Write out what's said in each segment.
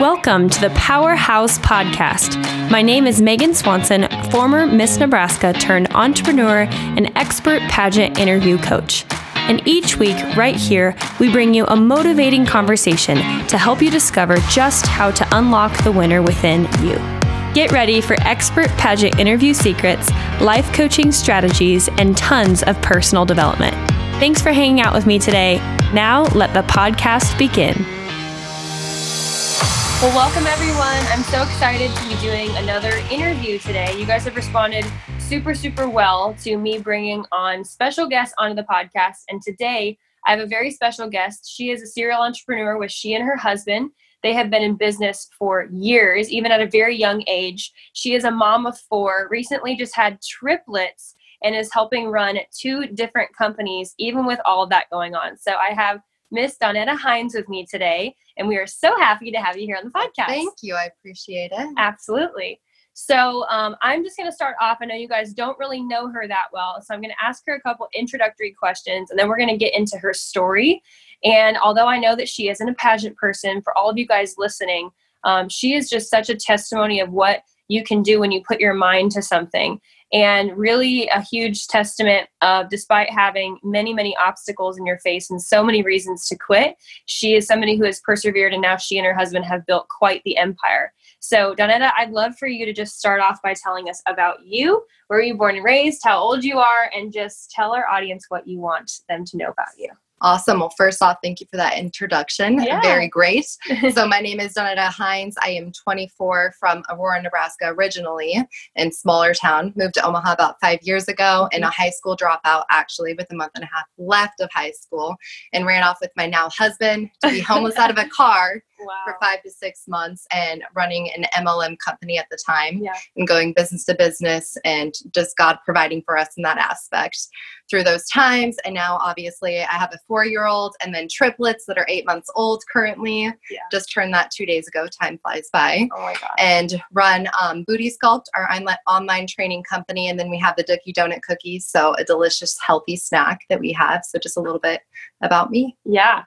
Welcome to the Powerhouse Podcast. My name is Megan Swanson, former Miss Nebraska turned entrepreneur and expert pageant interview coach. And each week, right here, we bring you a motivating conversation to help you discover just how to unlock the winner within you. Get ready for expert pageant interview secrets, life coaching strategies, and tons of personal development. Thanks for hanging out with me today. Now, let the podcast begin. Well, welcome everyone. I'm so excited to be doing another interview today. You guys have responded super, super well to me bringing on special guests onto the podcast. And today, I have a very special guest. She is a serial entrepreneur with she and her husband. They have been in business for years, even at a very young age. She is a mom of four, recently just had triplets, and is helping run two different companies, even with all of that going on. So I have Miss Dawnetta Heinz with me today, and we are so happy to have you here on the podcast. Thank you. I appreciate it. Absolutely. So um, I'm just going to start off. I know you guys don't really know her that well, so I'm going to ask her a couple introductory questions, and then we're going to get into her story. And although I know that she isn't a pageant person, for all of you guys listening, um, she is just such a testimony of what you can do when you put your mind to something. And really, a huge testament of despite having many, many obstacles in your face and so many reasons to quit, she is somebody who has persevered, and now she and her husband have built quite the empire. So, Dawnetta, I'd love for you to just start off by telling us about you. Where you born and raised? How old you are? And just tell our audience what you want them to know about you. Awesome. Well, first off, thank you for that introduction. Yeah. Very great. so, my name is Dawnetta Heinz. I am 24 from Aurora, Nebraska, originally in smaller town. Moved to Omaha about five years ago and a mm-hmm. high school dropout, actually, with a month and a half left of high school, and ran off with my now husband to be homeless out of a car Wow. for five to six months and running an MLM company at the time Yeah. and going business to business and just God providing for us in that aspect through those times. And now, obviously, I have a four year old and then triplets that are eight months old currently. Yeah. Just turned that two days ago. Time flies by. Oh my God. And run um, Booty Sculpt, our onli- online training company. And then we have the Dookie Donut Cookies. So, a delicious, healthy snack that we have. So, just a little bit about me. Yeah.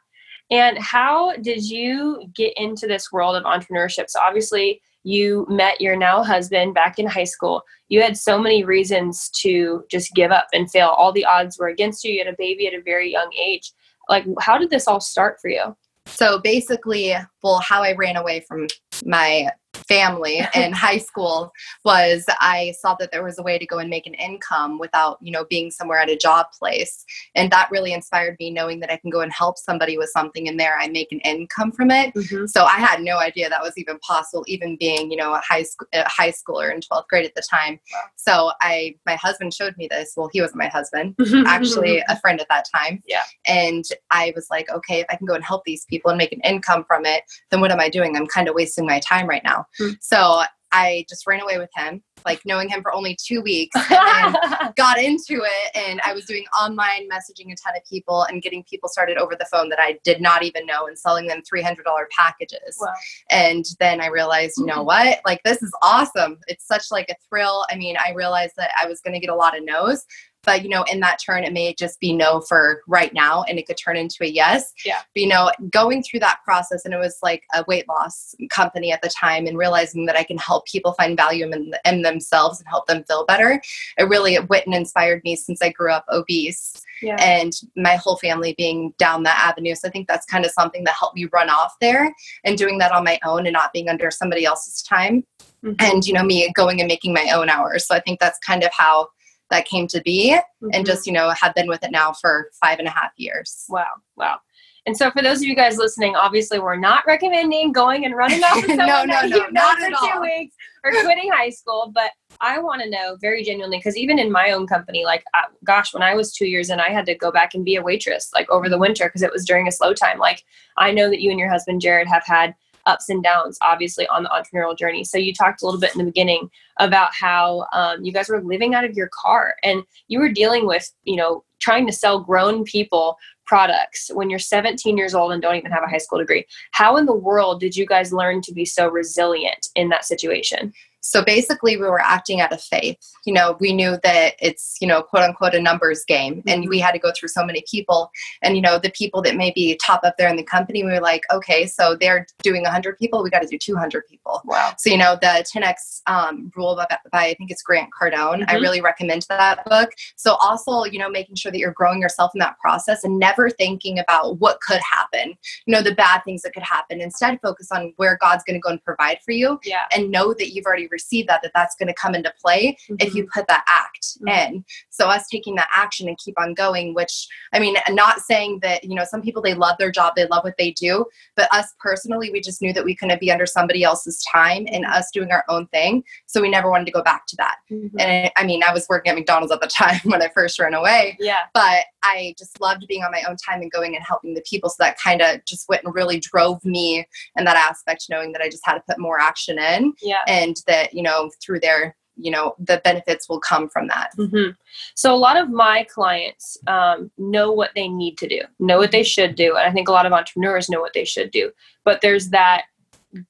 And how did you get into this world of entrepreneurship? So obviously you met your now husband back in high school. You had so many reasons to just give up and fail. All the odds were against you. You had a baby at a very young age. Like how did this all start for you? So basically, well, how I ran away from my family in high school was I saw that there was a way to go and make an income without, you know, being somewhere at a job place. And that really inspired me knowing that I can go and help somebody with something in there. I make an income from it. Mm-hmm. So I had no idea that was even possible, even being, you know, a high school a high schooler in 12th grade at the time. Wow. So I my husband showed me this. Well, he wasn't my husband, mm-hmm. actually a friend at that time. Yeah. And I was like, okay, if I can go and help these people and make an income from it, then what am I doing? I'm kind of wasting my time right now. Hmm. So I just ran away with him, like knowing him for only two weeks. And got into it and I was doing online messaging a ton of people and getting people started over the phone that I did not even know and selling them $300 packages. Wow. And then I realized, you know what? Like this is awesome. It's such like a thrill. I mean, I realized that I was going to get a lot of no's, but you know, in that turn it may just be no for right now and it could turn into a yes. Yeah. But, you know, going through that process and it was like a weight loss company at the time and realizing that I can help people find value in, in themselves and help them feel better. It really went and inspired me since I grew up obese yeah. and my whole family being down that avenue. So I think that's kind of something that helped me run off there and doing that on my own and not being under somebody else's time. Mhm. And, you know, me going and making my own hours. So I think that's kind of how that came to be and Mhm. just, you know, have been with it now for five and a half years. Wow, wow. And so, for those of you guys listening, obviously, we're not recommending going and running off with No, someone no, no, you know not for at two all. weeks or quitting high school. But I want to know very genuinely because even in my own company, like, uh, gosh, when I was two years in, I had to go back and be a waitress like over the winter because it was during a slow time. Like, I know that you and your husband Jared have had ups and downs, obviously, on the entrepreneurial journey. So you talked a little bit in the beginning about how um, you guys were living out of your car and you were dealing with, you know, trying to sell grown people products when you're 17 years old and don't even have a high school degree. How in the world did you guys learn to be so resilient in that situation? So basically, we were acting out of faith. You know, we knew that it's, you know, quote unquote, a numbers game. And Mhm. we had to go through so many people. And, you know, the people that maybe top up there in the company, we were like, okay, so they're doing 100 people, we got to do 200 people. Wow. So, you know, the 10X um, rule by, by, I think it's Grant Cardone. I Mhm. really recommend that book. So, also, you know, making sure that you're growing yourself in that process and never thinking about what could happen, you know, the bad things that could happen. Instead, focus on where God's going to go and provide for you Yeah. and know that you've already received that, that that's going to come into play if you put that act Mhm. in. So, us taking that action and keep on going, which I mean, not saying that, you know, some people they love their job, they love what they do, but us personally, we just knew that we couldn't be under somebody else's time and us doing our own thing. So, we never wanted to go back to that. Mhm. And I mean, I was working at McDonald's at the time when I first ran away, yeah. but I just loved being on my own time and going and helping the people. So that kind of just went and really drove me in that aspect, knowing that I just had to put more action in Yeah. and that, you know, through their you know, the benefits will come from that. hmm So a lot of my clients um, know what they need to do, know what they should do, and I think a lot of entrepreneurs know what they should do. But there's that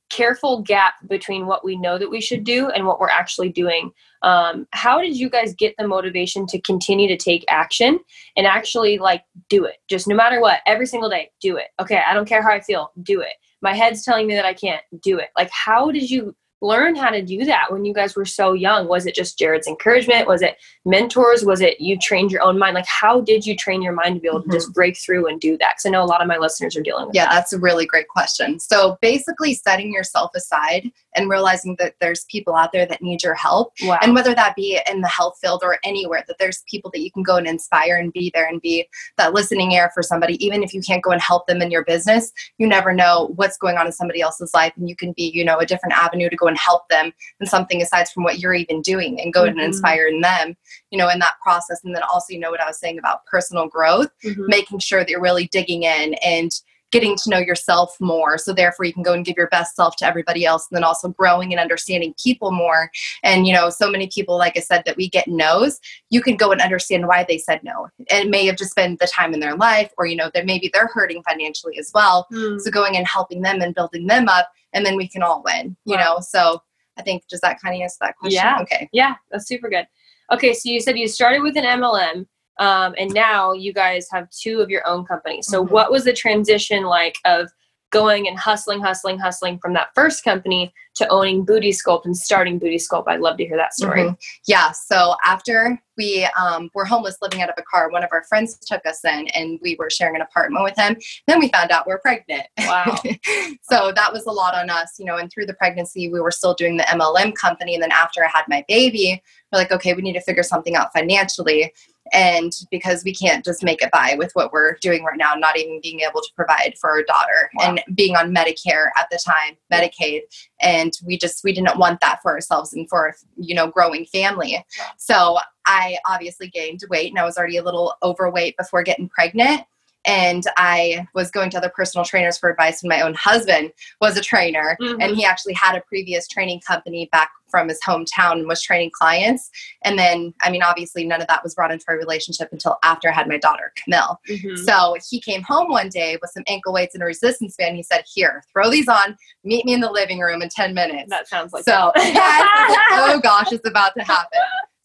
careful gap between what we know that we should do and what we're actually doing. Um, how did you guys get the motivation to continue to take action and actually like do it? Just no matter what, every single day, do it. Okay, I don't care how I feel, do it. My head's telling me that I can't do it. Like, how did you learn how to do that when you guys were so young? Was it just Jared's encouragement? Was it mentors? Was it you trained your own mind? Like, how did you train your mind to be able to just mm-hmm. break through and do that? Because I know a lot of my listeners are dealing with Yeah, that. that's a really great question. So basically, setting yourself aside and realizing that there's people out there that need your help. Wow. And whether that be in the health field or anywhere, that there's people that you can go and inspire and be there and be that listening ear for somebody, even if you can't go and help them in your business, you never know what's going on in somebody else's life. And you can be, you know, a different avenue to go and help them in something aside from what you're even doing and go Mhm. and inspire in them, you know, in that process. And then also, you know, what I was saying about personal growth Mhm. making sure that you're really digging in and getting to know yourself more so therefore you can go and give your best self to everybody else and then also growing and understanding people more and you know so many people like i said that we get no's you can go and understand why they said no it may have just been the time in their life or you know that maybe they're hurting financially as well Hmm. so going and helping them and building them up and then we can all win you Wow. know so i think does that kind of answer that question Yeah. okay Yeah, that's super good. Okay, so you said you started with an MLM, um, and now you guys have two of your own companies. So, Mhm. what was the transition like of going and hustling, hustling, hustling from that first company to owning Booty Sculpt and starting Booty Sculpt? I'd love to hear that story. Mhm. Yeah. So after we um, were homeless living out of a car, one of our friends took us in and we were sharing an apartment with him. Then we found out we're pregnant. Wow. so that was a lot on us, you know, and through the pregnancy, we were still doing the MLM company. And then after I had my baby, we're like, okay, we need to figure something out financially. And because we can't just make it by with what we're doing right now, not even being able to provide for our daughter Wow. and being on Medicare at the time, Medicaid. And we just, we didn't want that for ourselves and for, you know, growing family. Wow. So I obviously gained weight and I was already a little overweight before getting pregnant. And I was going to other personal trainers for advice when my own husband was a trainer. Mhm. And he actually had a previous training company back from his hometown and was training clients. And then, I mean, obviously, none of that was brought into our relationship until after I had my daughter, Camille. Mhm. So he came home one day with some ankle weights and a resistance band. He said, Here, throw these on, meet me in the living room in 10 minutes. That sounds like So, that. yes, like, oh gosh, it's about to happen.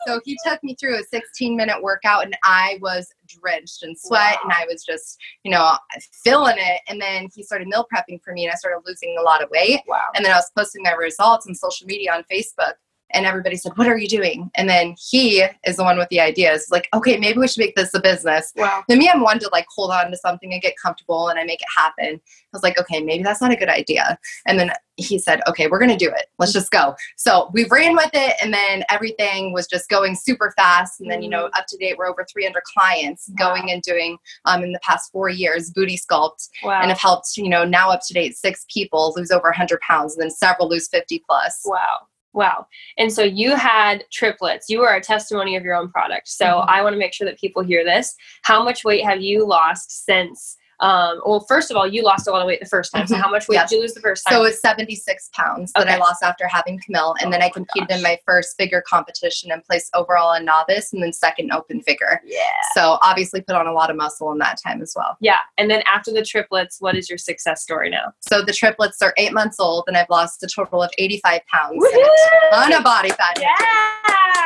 So he took me through a 16 minute workout and I was drenched in sweat Wow. and I was just, you know, feeling it. And then he started meal prepping for me and I started losing a lot of weight. wow. And then I was posting my results on social media on Facebook. And everybody said, What are you doing? And then he is the one with the ideas. Like, okay, maybe we should make this a business. Wow. Then me, I'm one to like hold on to something and get comfortable and I make it happen. I was like, okay, maybe that's not a good idea. And then he said, okay, we're going to do it. Let's just go. So we ran with it and then everything was just going super fast. And then, you know, up to date, we're over 300 clients Wow. going and doing um, in the past four years, booty sculpt Wow. and have helped, you know, now up to date six people lose over 100 pounds and then several lose 50 plus. Wow. Wow. And so you had triplets. You are a testimony of your own product. So Mhm. I want to make sure that people hear this. How much weight have you lost since Um, well, first of all, you lost a lot of weight the first time. So Mhm. how much weight Yes. did you lose the first time? So it's 76 pounds that I lost after having Camille. And then Oh I competed gosh. in my first figure competition and placed overall in novice and then second open figure. yeah. So obviously put on a lot of muscle in that time as well. Yeah. And then after the triplets, what is your success story now? So the triplets are eight months old and I've lost a total of 85 pounds a ton of body fat. Yeah.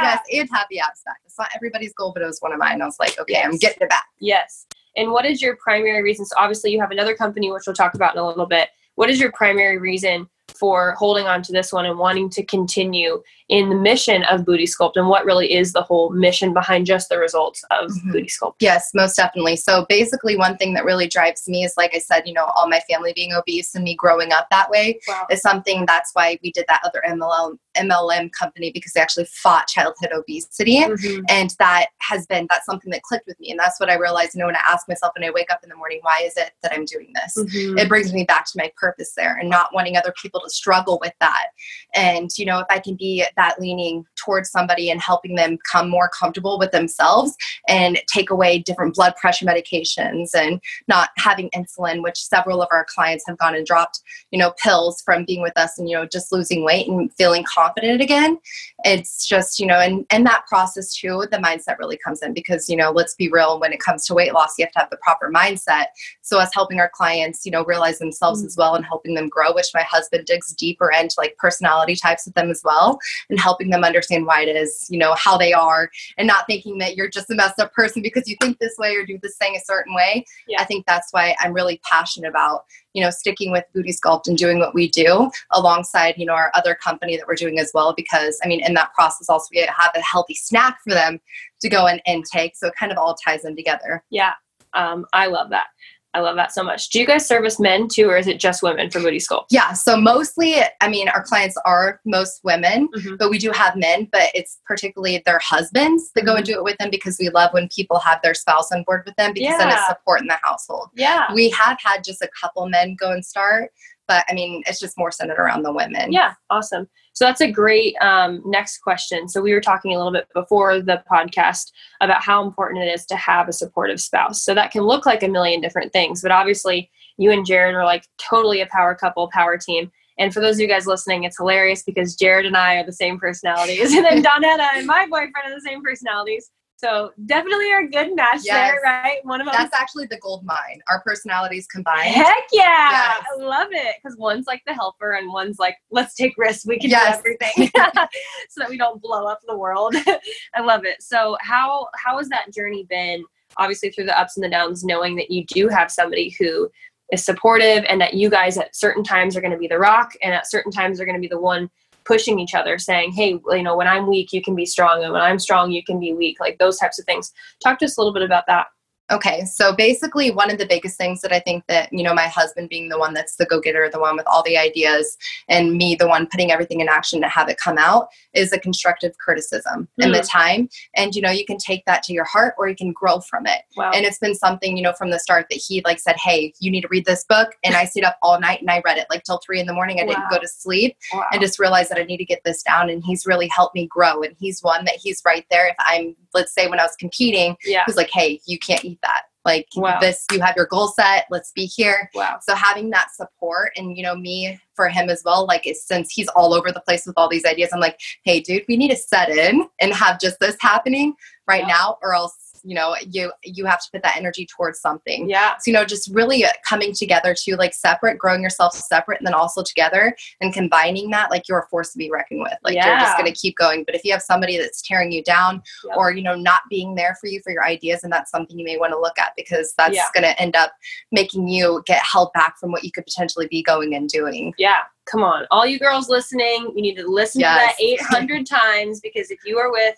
Yes, and the abs back. It's not everybody's goal, but it was one of mine. I was like, okay, I'm getting it back. Yes. And what is your primary reason? So obviously you have another company which we'll talk about in a little bit. What is your primary reason for holding on to this one and wanting to continue in the mission of Booty Sculpt and what really is the whole mission behind just the results of Mhm. Booty Sculpt? Yes, most definitely. So basically, one thing that really drives me is, like I said, you know, all my family being obese and me growing up that way Wow. is something that's why we did that other MLM, MLM company because they actually fought childhood obesity. Mhm. And that has been, that's something that clicked with me. And that's what I realized, you know, when I ask myself when I wake up in the morning, why is it that I'm doing this? Mhm. it brings me back to my purpose there and not wanting other people to struggle with that and you know if i can be that leaning towards somebody and helping them come more comfortable with themselves and take away different blood pressure medications and not having insulin which several of our clients have gone and dropped you know pills from being with us and you know just losing weight and feeling confident again it's just you know and and that process too the mindset really comes in because you know let's be real when it comes to weight loss you have to have the proper mindset so us helping our clients you know realize themselves Mm. as well and helping them grow which my husband digs deeper into like personality types with them as well and helping them understand why it is you know how they are and not thinking that you're just a messed up person because you think this way or do this thing a certain way Yeah. i think that's why i'm really passionate about you know sticking with booty sculpt and doing what we do alongside you know our other company that we're doing as well because i mean in that process also we have a healthy snack for them to go and intake so it kind of all ties in together Yeah. Um, I love that. I love that so much. Do you guys service men too, or is it just women for Booty Sculpt? Yeah, so mostly, I mean, our clients are most women, Mhm. but we do have men, but it's particularly their husbands that go and do it with them because we love when people have their spouse on board with them because then it's support in the household. Yeah. We have had just a couple men go and start, but I mean, it's just more centered around the women. Yeah, awesome. So that's a great um, next question. So we were talking a little bit before the podcast about how important it is to have a supportive spouse. So that can look like a million different things, but obviously you and Jared are like totally a power couple, power team. And for those of you guys listening, it's hilarious because Jared and I are the same personalities, and then Dawnetta and my boyfriend are the same personalities. So definitely are a good match Yes. there, right? One of them That's actually the gold mine. Our personalities combined. Heck yeah. Yes. I love it. Because one's like the helper and one's like, let's take risks. We can Yes. do everything. so that we don't blow up the world. I love it. So how how has that journey been? Obviously through the ups and the downs, knowing that you do have somebody who is supportive and that you guys at certain times are going to be the rock and at certain times are going to be the one pushing each other saying hey you know when i'm weak you can be strong and when i'm strong you can be weak like those types of things. Talk to us a little bit about that Okay, so basically, one of the biggest things that I think that, you know, my husband being the one that's the go getter, the one with all the ideas, and me, the one putting everything in action to have it come out, is a constructive criticism in the mm. time. And, you know, you can take that to your heart or you can grow from it. wow And it's been something, you know, from the start that he like said, Hey, you need to read this book. And I stayed up all night and I read it like till three in the morning. I Wow. didn't go to sleep wow. and just realized that I need to get this down. And he's really helped me grow. And he's one that he's right there. If I'm, let's say, when I was competing, yeah who's like, hey, you can't eat that. Like Wow. this, you have your goal set. Let's be here. wow So having that support and you know me for him as well, like since he's all over the place with all these ideas, I'm like, hey, dude, we need to set in and have just this happening right Yeah. now, or else you know you you have to put that energy towards something. yeah So, you know, just really coming together to like separate, growing yourself separate, and then also together and combining that, like you're a force to be reckoned with. Like you're just going to keep going. But if you have somebody that's tearing you down Yep. or, you know, not being there for you for your ideas, and that's something you may want to look at because that's Yeah. going to end up making you get held back from what you could potentially be going and doing. Yeah, come on. All you girls listening, you need to listen Yes. to that 800 times because if you are with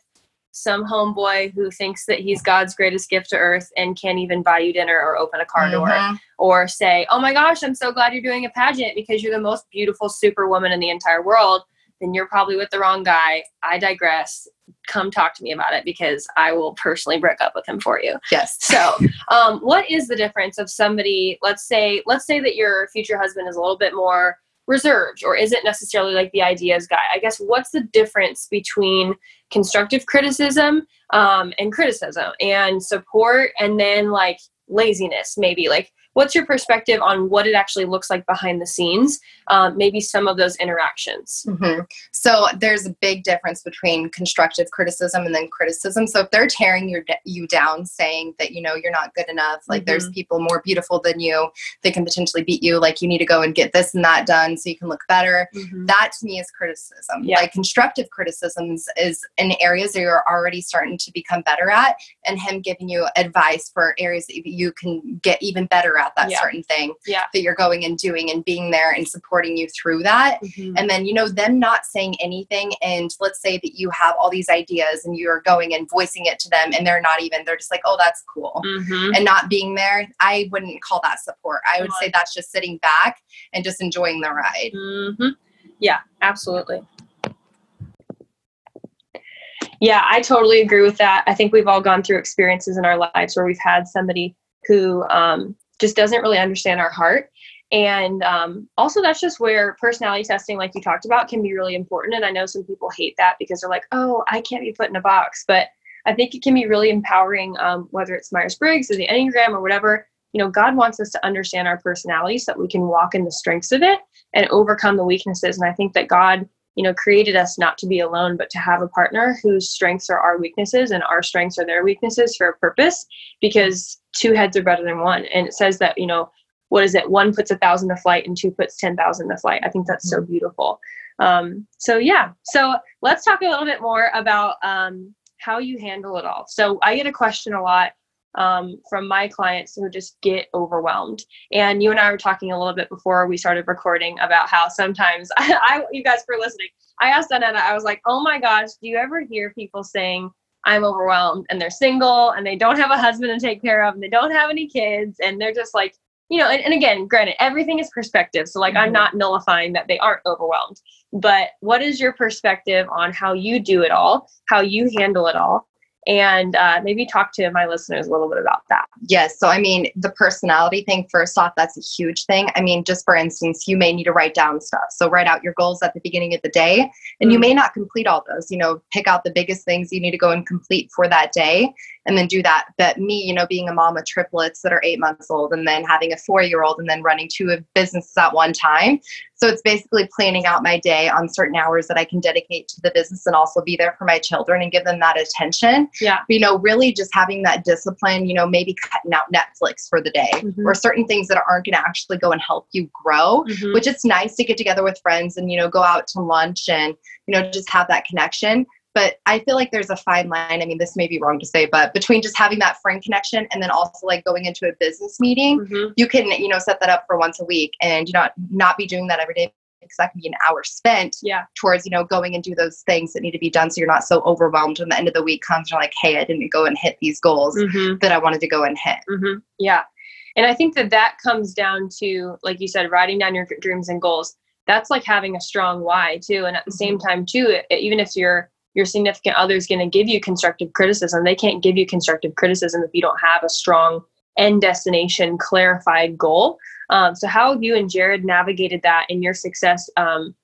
some homeboy who thinks that he's God's greatest gift to earth and can't even buy you dinner or open a car door Mhm. or say, "Oh my gosh, I'm so glad you're doing a pageant because you're the most beautiful superwoman in the entire world," then you're probably with the wrong guy. I digress. Come talk to me about it because I will personally break up with him for you. Yes. So, um, what is the difference of somebody? Let's say, let's say that your future husband is a little bit more reserved, or isn't necessarily like the ideas guy. I guess what's the difference between constructive criticism um, and criticism and support, and then like laziness, maybe like what's your perspective on what it actually looks like behind the scenes? Um, maybe some of those interactions. hmm So there's a big difference between constructive criticism and then criticism. So if they're tearing your, you down, saying that you know you're not good enough, like there's people more beautiful than you, they can potentially beat you. Like you need to go and get this and that done so you can look better. Mhm. That to me is criticism. Yeah. Like constructive criticisms is in areas that you're already starting to become better at, and him giving you advice for areas that you can get even better at that Yeah. certain thing Yeah. that you're going and doing and being there and supporting you through that Mhm. and then you know them not saying anything and let's say that you have all these ideas and you're going and voicing it to them and they're not even they're just like oh that's cool Mhm. and not being there i wouldn't call that support i would say that's just sitting back and just enjoying the ride Mhm. Yeah, absolutely. Yeah, I totally agree with that. I think we've all gone through experiences in our lives where we've had somebody who um, just doesn't really understand our heart. And um, also, that's just where personality testing, like you talked about, can be really important. And I know some people hate that because they're like, oh, I can't be put in a box. But I think it can be really empowering, um, whether it's Myers Briggs or the Enneagram or whatever. You know, God wants us to understand our personality so that we can walk in the strengths of it and overcome the weaknesses. And I think that God, you know, created us not to be alone, but to have a partner whose strengths are our weaknesses and our strengths are their weaknesses for a purpose because two heads are better than one. And it says that, you know, what is it? One puts a thousand to flight and two puts 10,000 to flight. I think that's so beautiful. Um, so, yeah. So let's talk a little bit more about um, how you handle it all. So I get a question a lot um, from my clients who just get overwhelmed. And you and I were talking a little bit before we started recording about how sometimes I, I you guys for listening. I asked Annetta, I was like, oh my gosh, do you ever hear people saying, I'm overwhelmed and they're single and they don't have a husband to take care of and they don't have any kids and they're just like, you know, and, and again, granted, everything is perspective. So like I'm Mhm. not nullifying that they aren't overwhelmed. But what is your perspective on how you do it all, how you handle it all? And uh, maybe talk to my listeners a little bit about that. Yes. So, I mean, the personality thing, first off, that's a huge thing. I mean, just for instance, you may need to write down stuff. So, write out your goals at the beginning of the day, and you Mm. may not complete all those. You know, pick out the biggest things you need to go and complete for that day, and then do that. But me, you know, being a mom of triplets that are eight months old, and then having a four year old, and then running two businesses at one time. So, it's basically planning out my day on certain hours that I can dedicate to the business and also be there for my children and give them that attention Yeah. you know, really just having that discipline, you know, maybe cutting out Netflix for the day Mhm. or certain things that aren't going to actually go and help you grow, Mhm. which it's nice to get together with friends and, you know, go out to lunch and, you know, just have that connection. But I feel like there's a fine line. I mean, this may be wrong to say, but between just having that friend connection and then also like going into a business meeting, Mhm. you can, you know, set that up for once a week and you not not be doing that every day because that can be an hour spent Yeah. towards you know going and do those things that need to be done so you're not so overwhelmed when the end of the week comes you're like hey i didn't go and hit these goals Mhm. that i wanted to go and hit hmm Yeah. And I think that that comes down to, like you said, writing down your dreams and goals. That's like having a strong why too. And at the same time too, even if your your significant other is going to give you constructive criticism, they can't give you constructive criticism if you don't have a strong end destination clarified goal. Um, so how have you and Jared navigated that in your success? Um,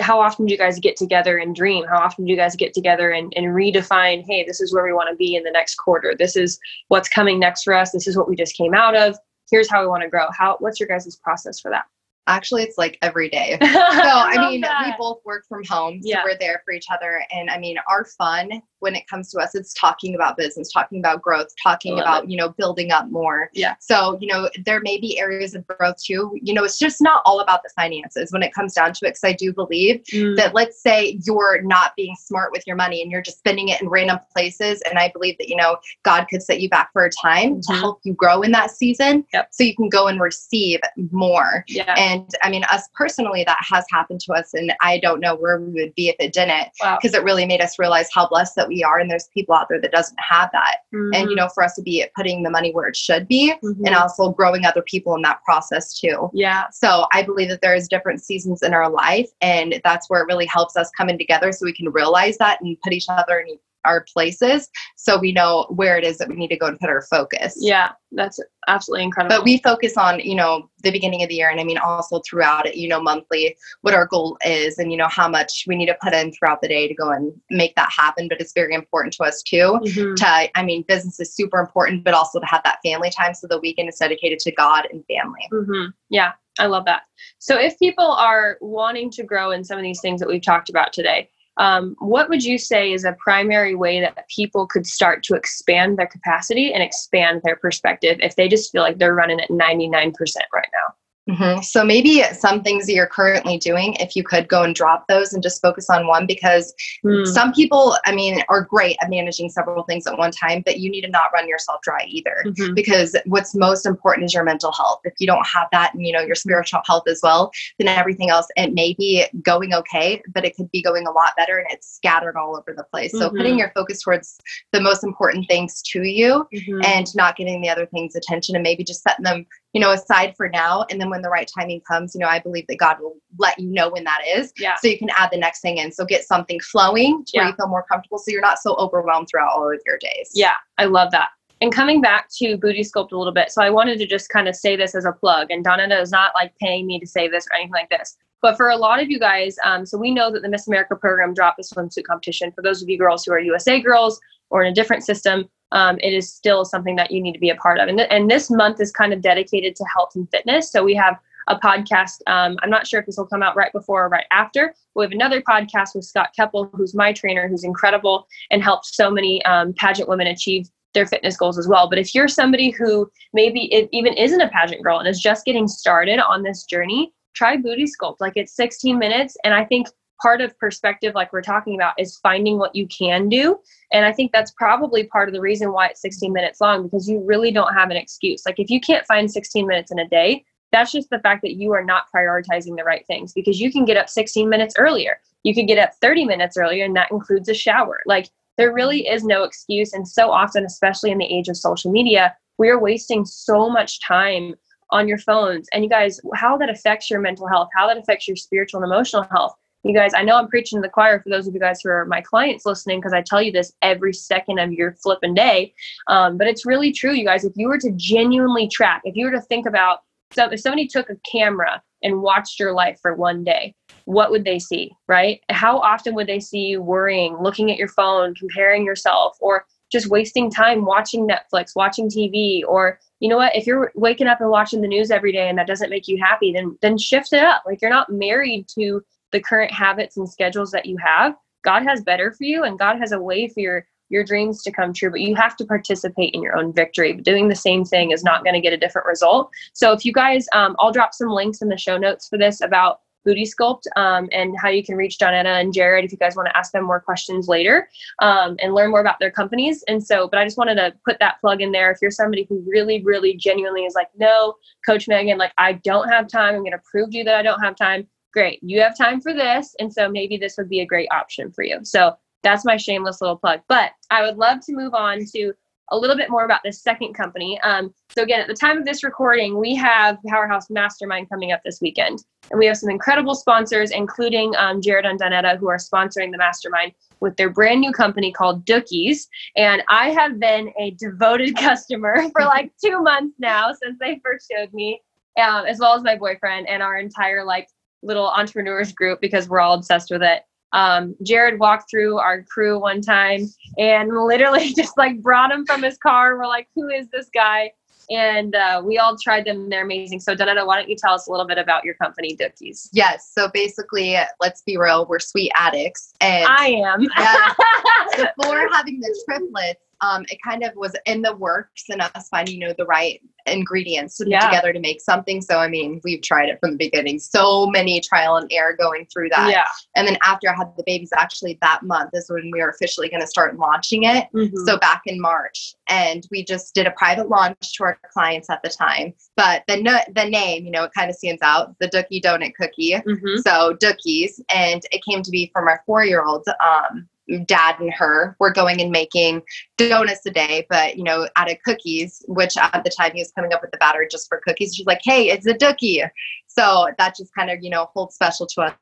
how often do you guys get together and dream? How often do you guys get together and, and redefine, hey, this is where we want to be in the next quarter. This is what's coming next for us. This is what we just came out of. Here's how we want to grow. How what's your guys' process for that? Actually it's like every day so so i mean we both work from home so Yeah. we're there for each other and i mean our fun when it comes to us it's talking about business talking about growth talking about you know building up more Yeah. so you know there may be areas of growth too you know it's just not all about the finances when it comes down to it because i do believe Mm, that let's say you're not being smart with your money and you're just spending it in random places and i believe that you know god could set you back for a time to Mhm. help you grow in that season Yep. so you can go and receive more yeah. and i mean us personally that has happened to us and i don't know where we would be if it didn't wow. because it really made us realize how blessed that we are and there's people out there that doesn't have that and you Mhm, know for us to be putting the money where it should be mhm. and also growing other people in that process too yeah. so I believe that there's different seasons in our life, and that's where it really helps us coming together so we can realize that and put each other in our places so we know where it is that we need to go and put our focus. Yeah, that's absolutely incredible. But we focus on, you know, the beginning of the year and I mean also throughout it, you know, monthly, what our goal is and, you know, how much we need to put in throughout the day to go and make that happen. But it's very important to us too. Mhm. To, I mean, business is super important, but also to have that family time. So the weekend is dedicated to God and family. hmm Yeah, I love that. So, if people are wanting to grow in some of these things that we've talked about today, um, what would you say is a primary way that people could start to expand their capacity and expand their perspective if they just feel like they're running at 99% right now? Mhm. So maybe some things that you're currently doing, if you could go and drop those and just focus on one, because Hmm. some people, I mean, are great at managing several things at one time, but you need to not run yourself dry either. Mhm. Because what's most important is your mental health. If you don't have that and you know your spiritual health as well, then everything else it may be going okay, but it could be going a lot better and it's scattered all over the place. So Mhm. putting your focus towards the most important things to you Mhm. and not giving the other things attention and maybe just setting them you know aside for now and then when the right timing comes you know i believe that god will let you know when that is Yeah. so you can add the next thing in so get something flowing to where you feel more comfortable so you're not so overwhelmed throughout all of your days Yeah, I love that. And coming back to Booty Sculpt a little bit, so I wanted to just kind of say this as a plug, and Dawnetta is not like paying me to say this or anything like this. But for a lot of you guys, um, so we know that the Miss America program dropped the swimsuit competition. For those of you girls who are USA girls or in a different system, um, it is still something that you need to be a part of. And, th- and this month is kind of dedicated to health and fitness. So we have a podcast. Um, I'm not sure if this will come out right before or right after. We have another podcast with Scott Keppel, who's my trainer, who's incredible and helped so many um, pageant women achieve their fitness goals as well. But if you're somebody who maybe it even isn't a pageant girl and is just getting started on this journey, try Booty Sculpt. Like it's 16 minutes. And I think part of perspective, like we're talking about, is finding what you can do. And I think that's probably part of the reason why it's 16 minutes long because you really don't have an excuse. Like if you can't find 16 minutes in a day, that's just the fact that you are not prioritizing the right things because you can get up 16 minutes earlier. You could get up 30 minutes earlier, and that includes a shower. Like there really is no excuse. And so often, especially in the age of social media, we are wasting so much time on your phones. And you guys, how that affects your mental health, how that affects your spiritual and emotional health. You guys, I know I'm preaching to the choir for those of you guys who are my clients listening because I tell you this every second of your flipping day. Um, but it's really true, you guys. If you were to genuinely track, if you were to think about, so if somebody took a camera and watched your life for one day, what would they see, right? How often would they see you worrying, looking at your phone, comparing yourself, or just wasting time watching Netflix, watching TV, or you know what? If you're waking up and watching the news every day and that doesn't make you happy, then then shift it up. Like you're not married to the current habits and schedules that you have. God has better for you, and God has a way for your your dreams to come true, but you have to participate in your own victory. Doing the same thing is not going to get a different result. So if you guys, um, I'll drop some links in the show notes for this about Booty Sculpt um, and how you can reach Dawnetta and Jared if you guys want to ask them more questions later um, and learn more about their companies. And so, but I just wanted to put that plug in there. If you're somebody who really, really genuinely is like, no, Coach Megan, like I don't have time. I'm going to prove to you that I don't have time. Great. You have time for this. And so maybe this would be a great option for you. So that's my shameless little plug. But I would love to move on to a little bit more about this second company. Um, so again, at the time of this recording, we have Powerhouse Mastermind coming up this weekend, and we have some incredible sponsors, including um, Jared and Dawnetta, who are sponsoring the Mastermind with their brand new company called Dookies. And I have been a devoted customer for like two months now since they first showed me, um, as well as my boyfriend and our entire like little entrepreneurs group because we're all obsessed with it um, Jared walked through our crew one time and literally just like brought him from his car. We're like, who is this guy? And uh, we all tried them. They're amazing. So, Dawnetta, why don't you tell us a little bit about your company, Dookies? Yes. So basically, let's be real, we're sweet addicts. And I am. Yeah. before having the triplets, um, it kind of was in the works and us finding, you know, the right ingredients to put Yeah. together to make something. So, I mean, we've tried it from the beginning. So many trial and error going through that. yeah. And then after I had the babies, actually that month is when we were officially going to start launching it. Mhm. So back in March, and we just did a private launch to our clients at the time. But the no- the name, you know, it kind of stands out, the Dookie Donut Cookie. Mhm. So Dookies, and it came to be from our four year old. Um, dad and her were going and making donuts a day but you know out of cookies which at the time he was coming up with the batter just for cookies. She's like hey it's a dookie. So that just kind of you know holds special to us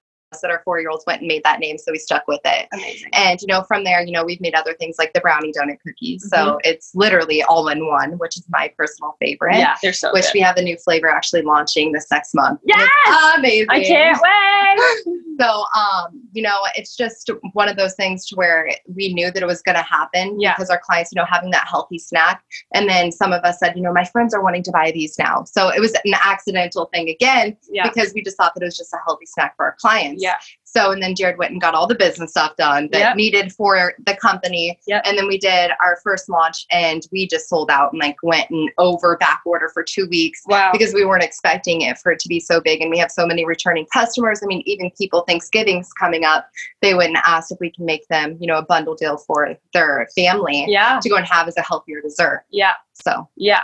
that our four year olds went and made that name. So we stuck with it. Amazing. And, you know, from there, you know, we've made other things like the brownie donut cookies. Mm-hmm. So it's literally all in one, which is my personal favorite. Yeah, they're so Which good. we have a new flavor actually launching this next month. Yes! Amazing. I can't wait. So, um, you know, it's just one of those things to where we knew that it was going to happen Yeah. because our clients, you know, having that healthy snack. And then some of us said, you know, my friends are wanting to buy these now. So it was an accidental thing again Yeah. because we just thought that it was just a healthy snack for our clients. Yeah. So, and then Jared went and got all the business stuff done that Yep. needed for the company. Yep. And then we did our first launch and we just sold out and like went and over back order for two weeks Wow. because we weren't expecting it for it to be so big and we have so many returning customers i mean even people thanksgiving's coming up they went and asked if we can make them you know a bundle deal for their family yeah. to go and have as a healthier dessert Yeah. so Yeah.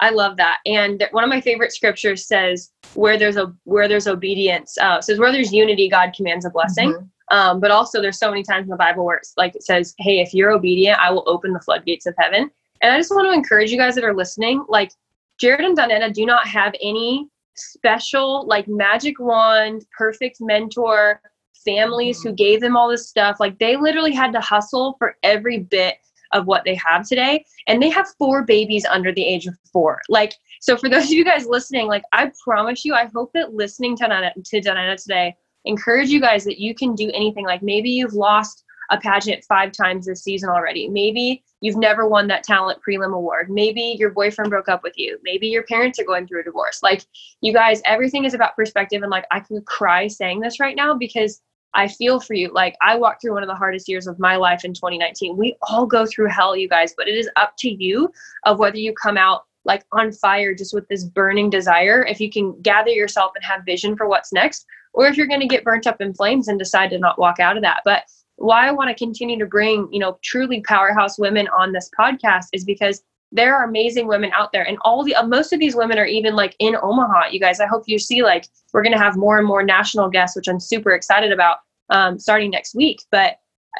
I love that. And one of my favorite scriptures says, "Where there's a where there's obedience, uh, says where there's unity, God commands a blessing." mhm. Um, but also, there's so many times in the Bible where it's like it says, "Hey, if you're obedient, I will open the floodgates of heaven." And I just want to encourage you guys that are listening, like Jared and Dawnetta do not have any special, like magic wand, perfect mentor families who gave them all this stuff. Like they literally had to hustle for every bit of what they have today, and they have four babies under the age of four. Like so, for those of you guys listening, like I promise you, I hope that listening to Dawnetta, to Dawnetta today encourage you guys that you can do anything. Like maybe you've lost a pageant five times this season already. Maybe you've never won that talent prelim award. Maybe your boyfriend broke up with you. Maybe your parents are going through a divorce. Like you guys, everything is about perspective. And like I could cry saying this right now because I feel for you. Like I walked through one of the hardest years of my life in 2019. We all go through hell, you guys, but it is up to you of whether you come out like on fire just with this burning desire, if you can gather yourself and have vision for what's next, or if you're going to get burnt up in flames and decide to not walk out of that. But why I want to continue to bring, you know, truly powerhouse women on this podcast is because there are amazing women out there and all the uh, most of these women are even like in Omaha. You guys, I hope you see like we're going to have more and more national guests, which I'm super excited about um, starting next week. But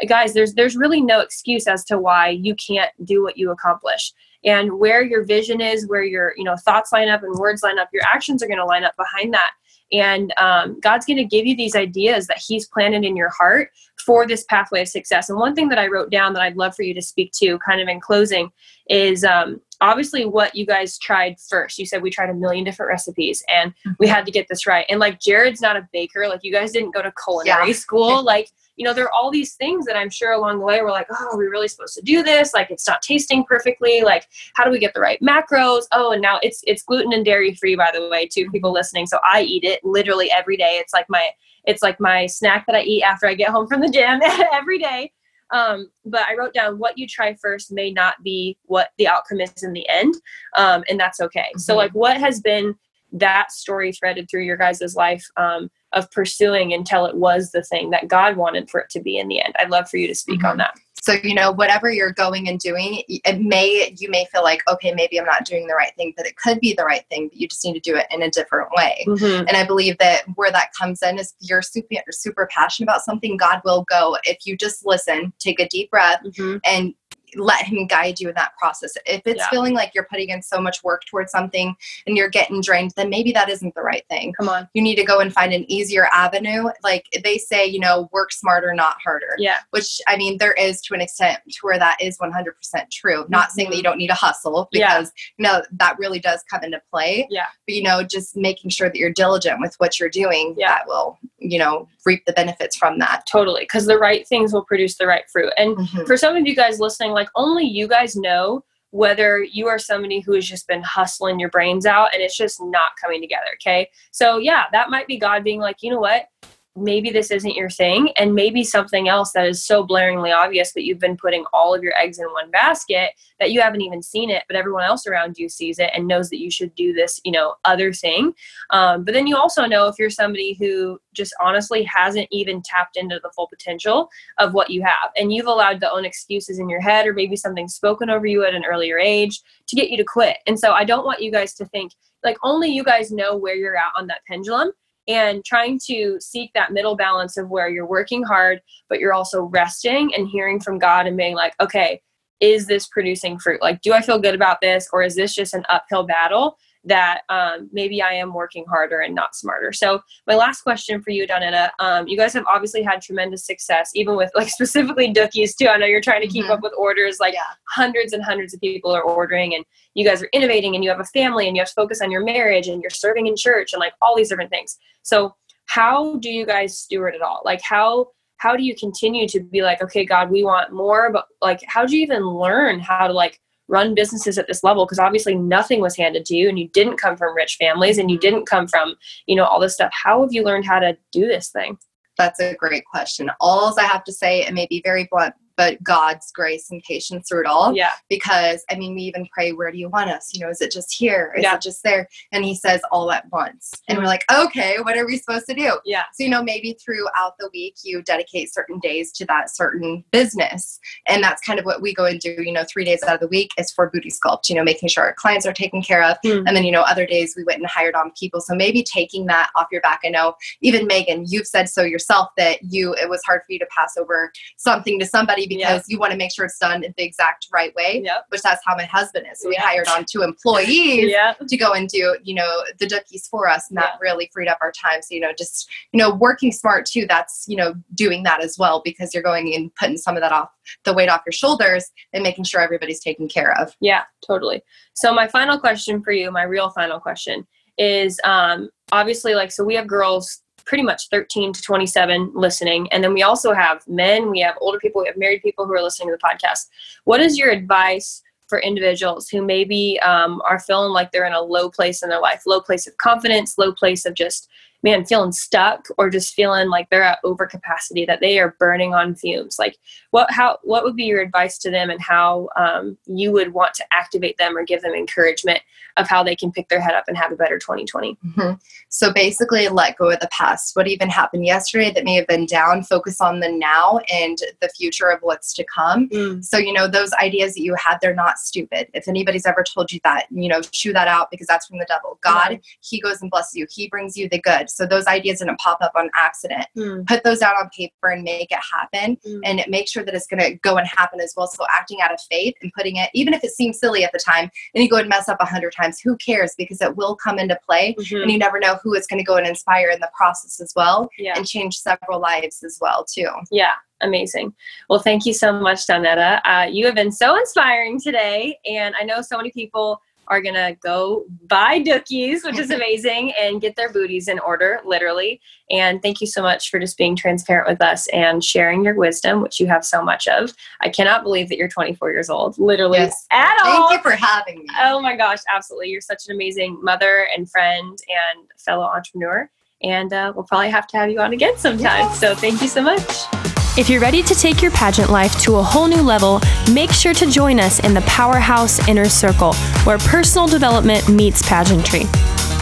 guys, there's there's really no excuse as to why you can't do what you accomplish. And where your vision is, where your you know thoughts line up and words line up, your actions are going to line up behind that. And um, God's going to give you these ideas that He's planted in your heart for this pathway of success. And one thing that I wrote down that I'd love for you to speak to, kind of in closing, is um, obviously what you guys tried first. You said we tried a million different recipes and we mhm. had to get this right. And like Jared's not a baker, like you guys didn't go to culinary Yeah. school. Like, you know, there are all these things that I'm sure along the way we're like, oh, are we really supposed to do this? Like, it's not tasting perfectly. Like, how do we get the right macros? Oh, and now it's it's gluten and dairy free, by the way, to people mhm. listening. So I eat it literally every day. It's like my it's like my snack that I eat after I get home from the gym every day. Um, but I wrote down what you try first may not be what the outcome is in the end, um, and that's okay. So, Mhm. like, what has been that story threaded through your guys' life um, of pursuing until it was the thing that God wanted for it to be in the end? I'd love for you to speak on Mhm. that. So you know whatever you're going and doing it may you may feel like okay maybe i'm not doing the right thing but it could be the right thing but you just need to do it in a different way Mhm. And I believe that where that comes in is you're super super passionate about something, God will go if you just listen, take a deep breath, Mhm. and let him guide you in that process. If it's Yeah. feeling like you're putting in so much work towards something and you're getting drained, then maybe that isn't the right thing. Come on. You need to go and find an easier avenue. Like they say, you know, work smarter, not harder. Yeah. Which I mean, there is to an extent to where that is 100% true. Not saying that you don't need to hustle Yeah. because, you know, that really does come into play. Yeah. But, you know, just making sure that you're diligent with what you're doing Yeah. that will, you know, reap the benefits from that. Totally. Because the right things will produce the right fruit. And Mhm. for some of you guys listening, like only you guys know whether you are somebody who has just been hustling your brains out and it's just not coming together. Okay. So, yeah, that might be God being like, you know what? Maybe this isn't your thing. And maybe something else that is so blaringly obvious that you've been putting all of your eggs in one basket that you haven't even seen it, but everyone else around you sees it and knows that you should do this, you know, other thing. Um, but then you also know if you're somebody who just honestly hasn't even tapped into the full potential of what you have and you've allowed the own excuses in your head or maybe something spoken over you at an earlier age to get you to quit and so i don't want you guys to think like only you guys know where you're at on that pendulum and trying to seek that middle balance of where you're working hard but you're also resting and hearing from god and being like okay is this producing fruit? Like do i feel good about this or is this just an uphill battle that um, maybe I am working harder and not smarter. So my last question for you, Dawnetta, um, you guys have obviously had tremendous success, even with like specifically Dookies too. I know you're trying to keep Mhm. up with orders, like Yeah. hundreds and hundreds of people are ordering and you guys are innovating and you have a family and you have to focus on your marriage and you're serving in church and like all these different things. So how do you guys steward it all? Like how how do you continue to be like, okay, God, we want more, but like how do you even learn how to like run businesses at this level? Because obviously nothing was handed to you and you didn't come from rich families and you mm-hmm. didn't come from, you know, all this stuff. How have you learned how to do this thing? That's a great question. All I have to say, it may be very blunt, but God's grace and patience through it all. Yeah. Because I mean, we even pray, "Where do you want us? You know, is it just here? Is Yeah. it just there?" And He says, "All at once." And we're like, "Okay, what are we supposed to do?" Yeah. So you know, maybe throughout the week, you dedicate certain days to that certain business, and that's kind of what we go and do. You know, three days out of the week is for Booty Sculpt. You know, making sure our clients are taken care of, Hmm. and then you know, other days we went and hired on people. So maybe taking that off your back. I know even Megan, you've said so yourself that you it was hard for you to pass over something to somebody because you want to make sure it's done in the exact right way. Yep. Which that's how my husband is. So we hired on two employees to go and do, you know, the dookies for us. And that really freed up our time. So, you know, just, you know, working smart too, that's, you know, doing that as well because you're going and putting some of that off the weight off your shoulders and making sure everybody's taken care of. Yeah, totally. So my final question for you, my real final question is um obviously like so we have girls pretty much 13 to 27 listening and then we also have men, we have older people, we have married people who are listening to the podcast. What is your advice for individuals who maybe um, are feeling like they're in a low place in their life, low place of confidence, low place of just man feeling stuck or just feeling like they're at overcapacity that they are burning on fumes like what how what would be your advice to them and how um, you would want to activate them or give them encouragement of how they can pick their head up and have a better 2020 Mhm. So basically, let go of the past. What even happened yesterday that may have been down, focus on the now and the future of what's to come. So, you know, those ideas that you had, they're not stupid. If anybody's ever told you that, you know, chew that out because that's from the devil. God, He goes and blesses you, He brings you the good. So, those ideas didn't pop up on accident. Mm. Put those out on paper and make it happen Mm. and make sure that it's going to go and happen as well. So, acting out of faith and putting it, even if it seems silly at the time, and you go and mess up a hundred times, who cares? Because it will come into play. Mhm. And you never know who it's going to go and inspire in the process as well yeah and change several lives as well, too. yeah amazing well thank you so much Dawnetta uh, you have been so inspiring today and i know so many people are gonna go buy dookies which is amazing and get their booties in order literally and thank you so much for just being transparent with us and sharing your wisdom which you have so much of i cannot believe that you're 24 years old literally Yes. at all Thank you for having me. Oh my gosh, absolutely. You're such an amazing mother and friend and fellow entrepreneur. And uh, we'll probably have to have you on again sometime. So thank you so much. If you're ready to take your pageant life to a whole new level, make sure to join us in the Powerhouse Inner Circle, where personal development meets pageantry.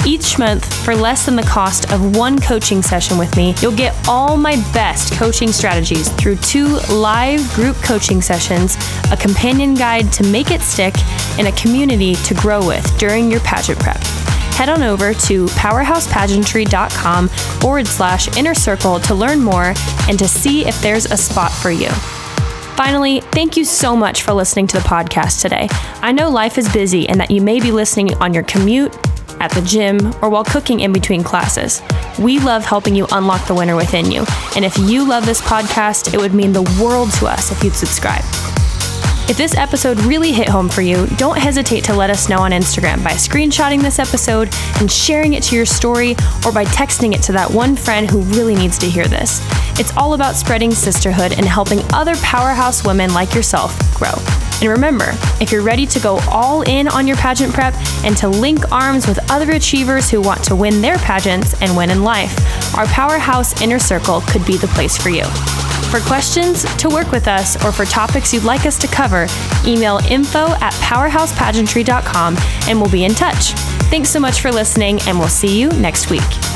Each month, for less than the cost of one coaching session with me, you'll get all my best coaching strategies through two live group coaching sessions, a companion guide to make it stick, and a community to grow with during your pageant prep. Head on over to powerhousepageantry.com forward slash inner circle to learn more and to see if there's a spot for you. Finally, thank you so much for listening to the podcast today. I know life is busy and that you may be listening on your commute, at the gym, or while cooking in between classes. We love helping you unlock the winner within you. And if you love this podcast, it would mean the world to us if you'd subscribe. If this episode really hit home for you, don't hesitate to let us know on Instagram by screenshotting this episode and sharing it to your story or by texting it to that one friend who really needs to hear this. It's all about spreading sisterhood and helping other powerhouse women like yourself grow. And remember, if you're ready to go all in on your pageant prep and to link arms with other achievers who want to win their pageants and win in life, our Powerhouse Inner Circle could be the place for you. For questions, to work with us, or for topics you'd like us to cover, email info at powerhousepageantry.com and we'll be in touch. Thanks so much for listening, and we'll see you next week.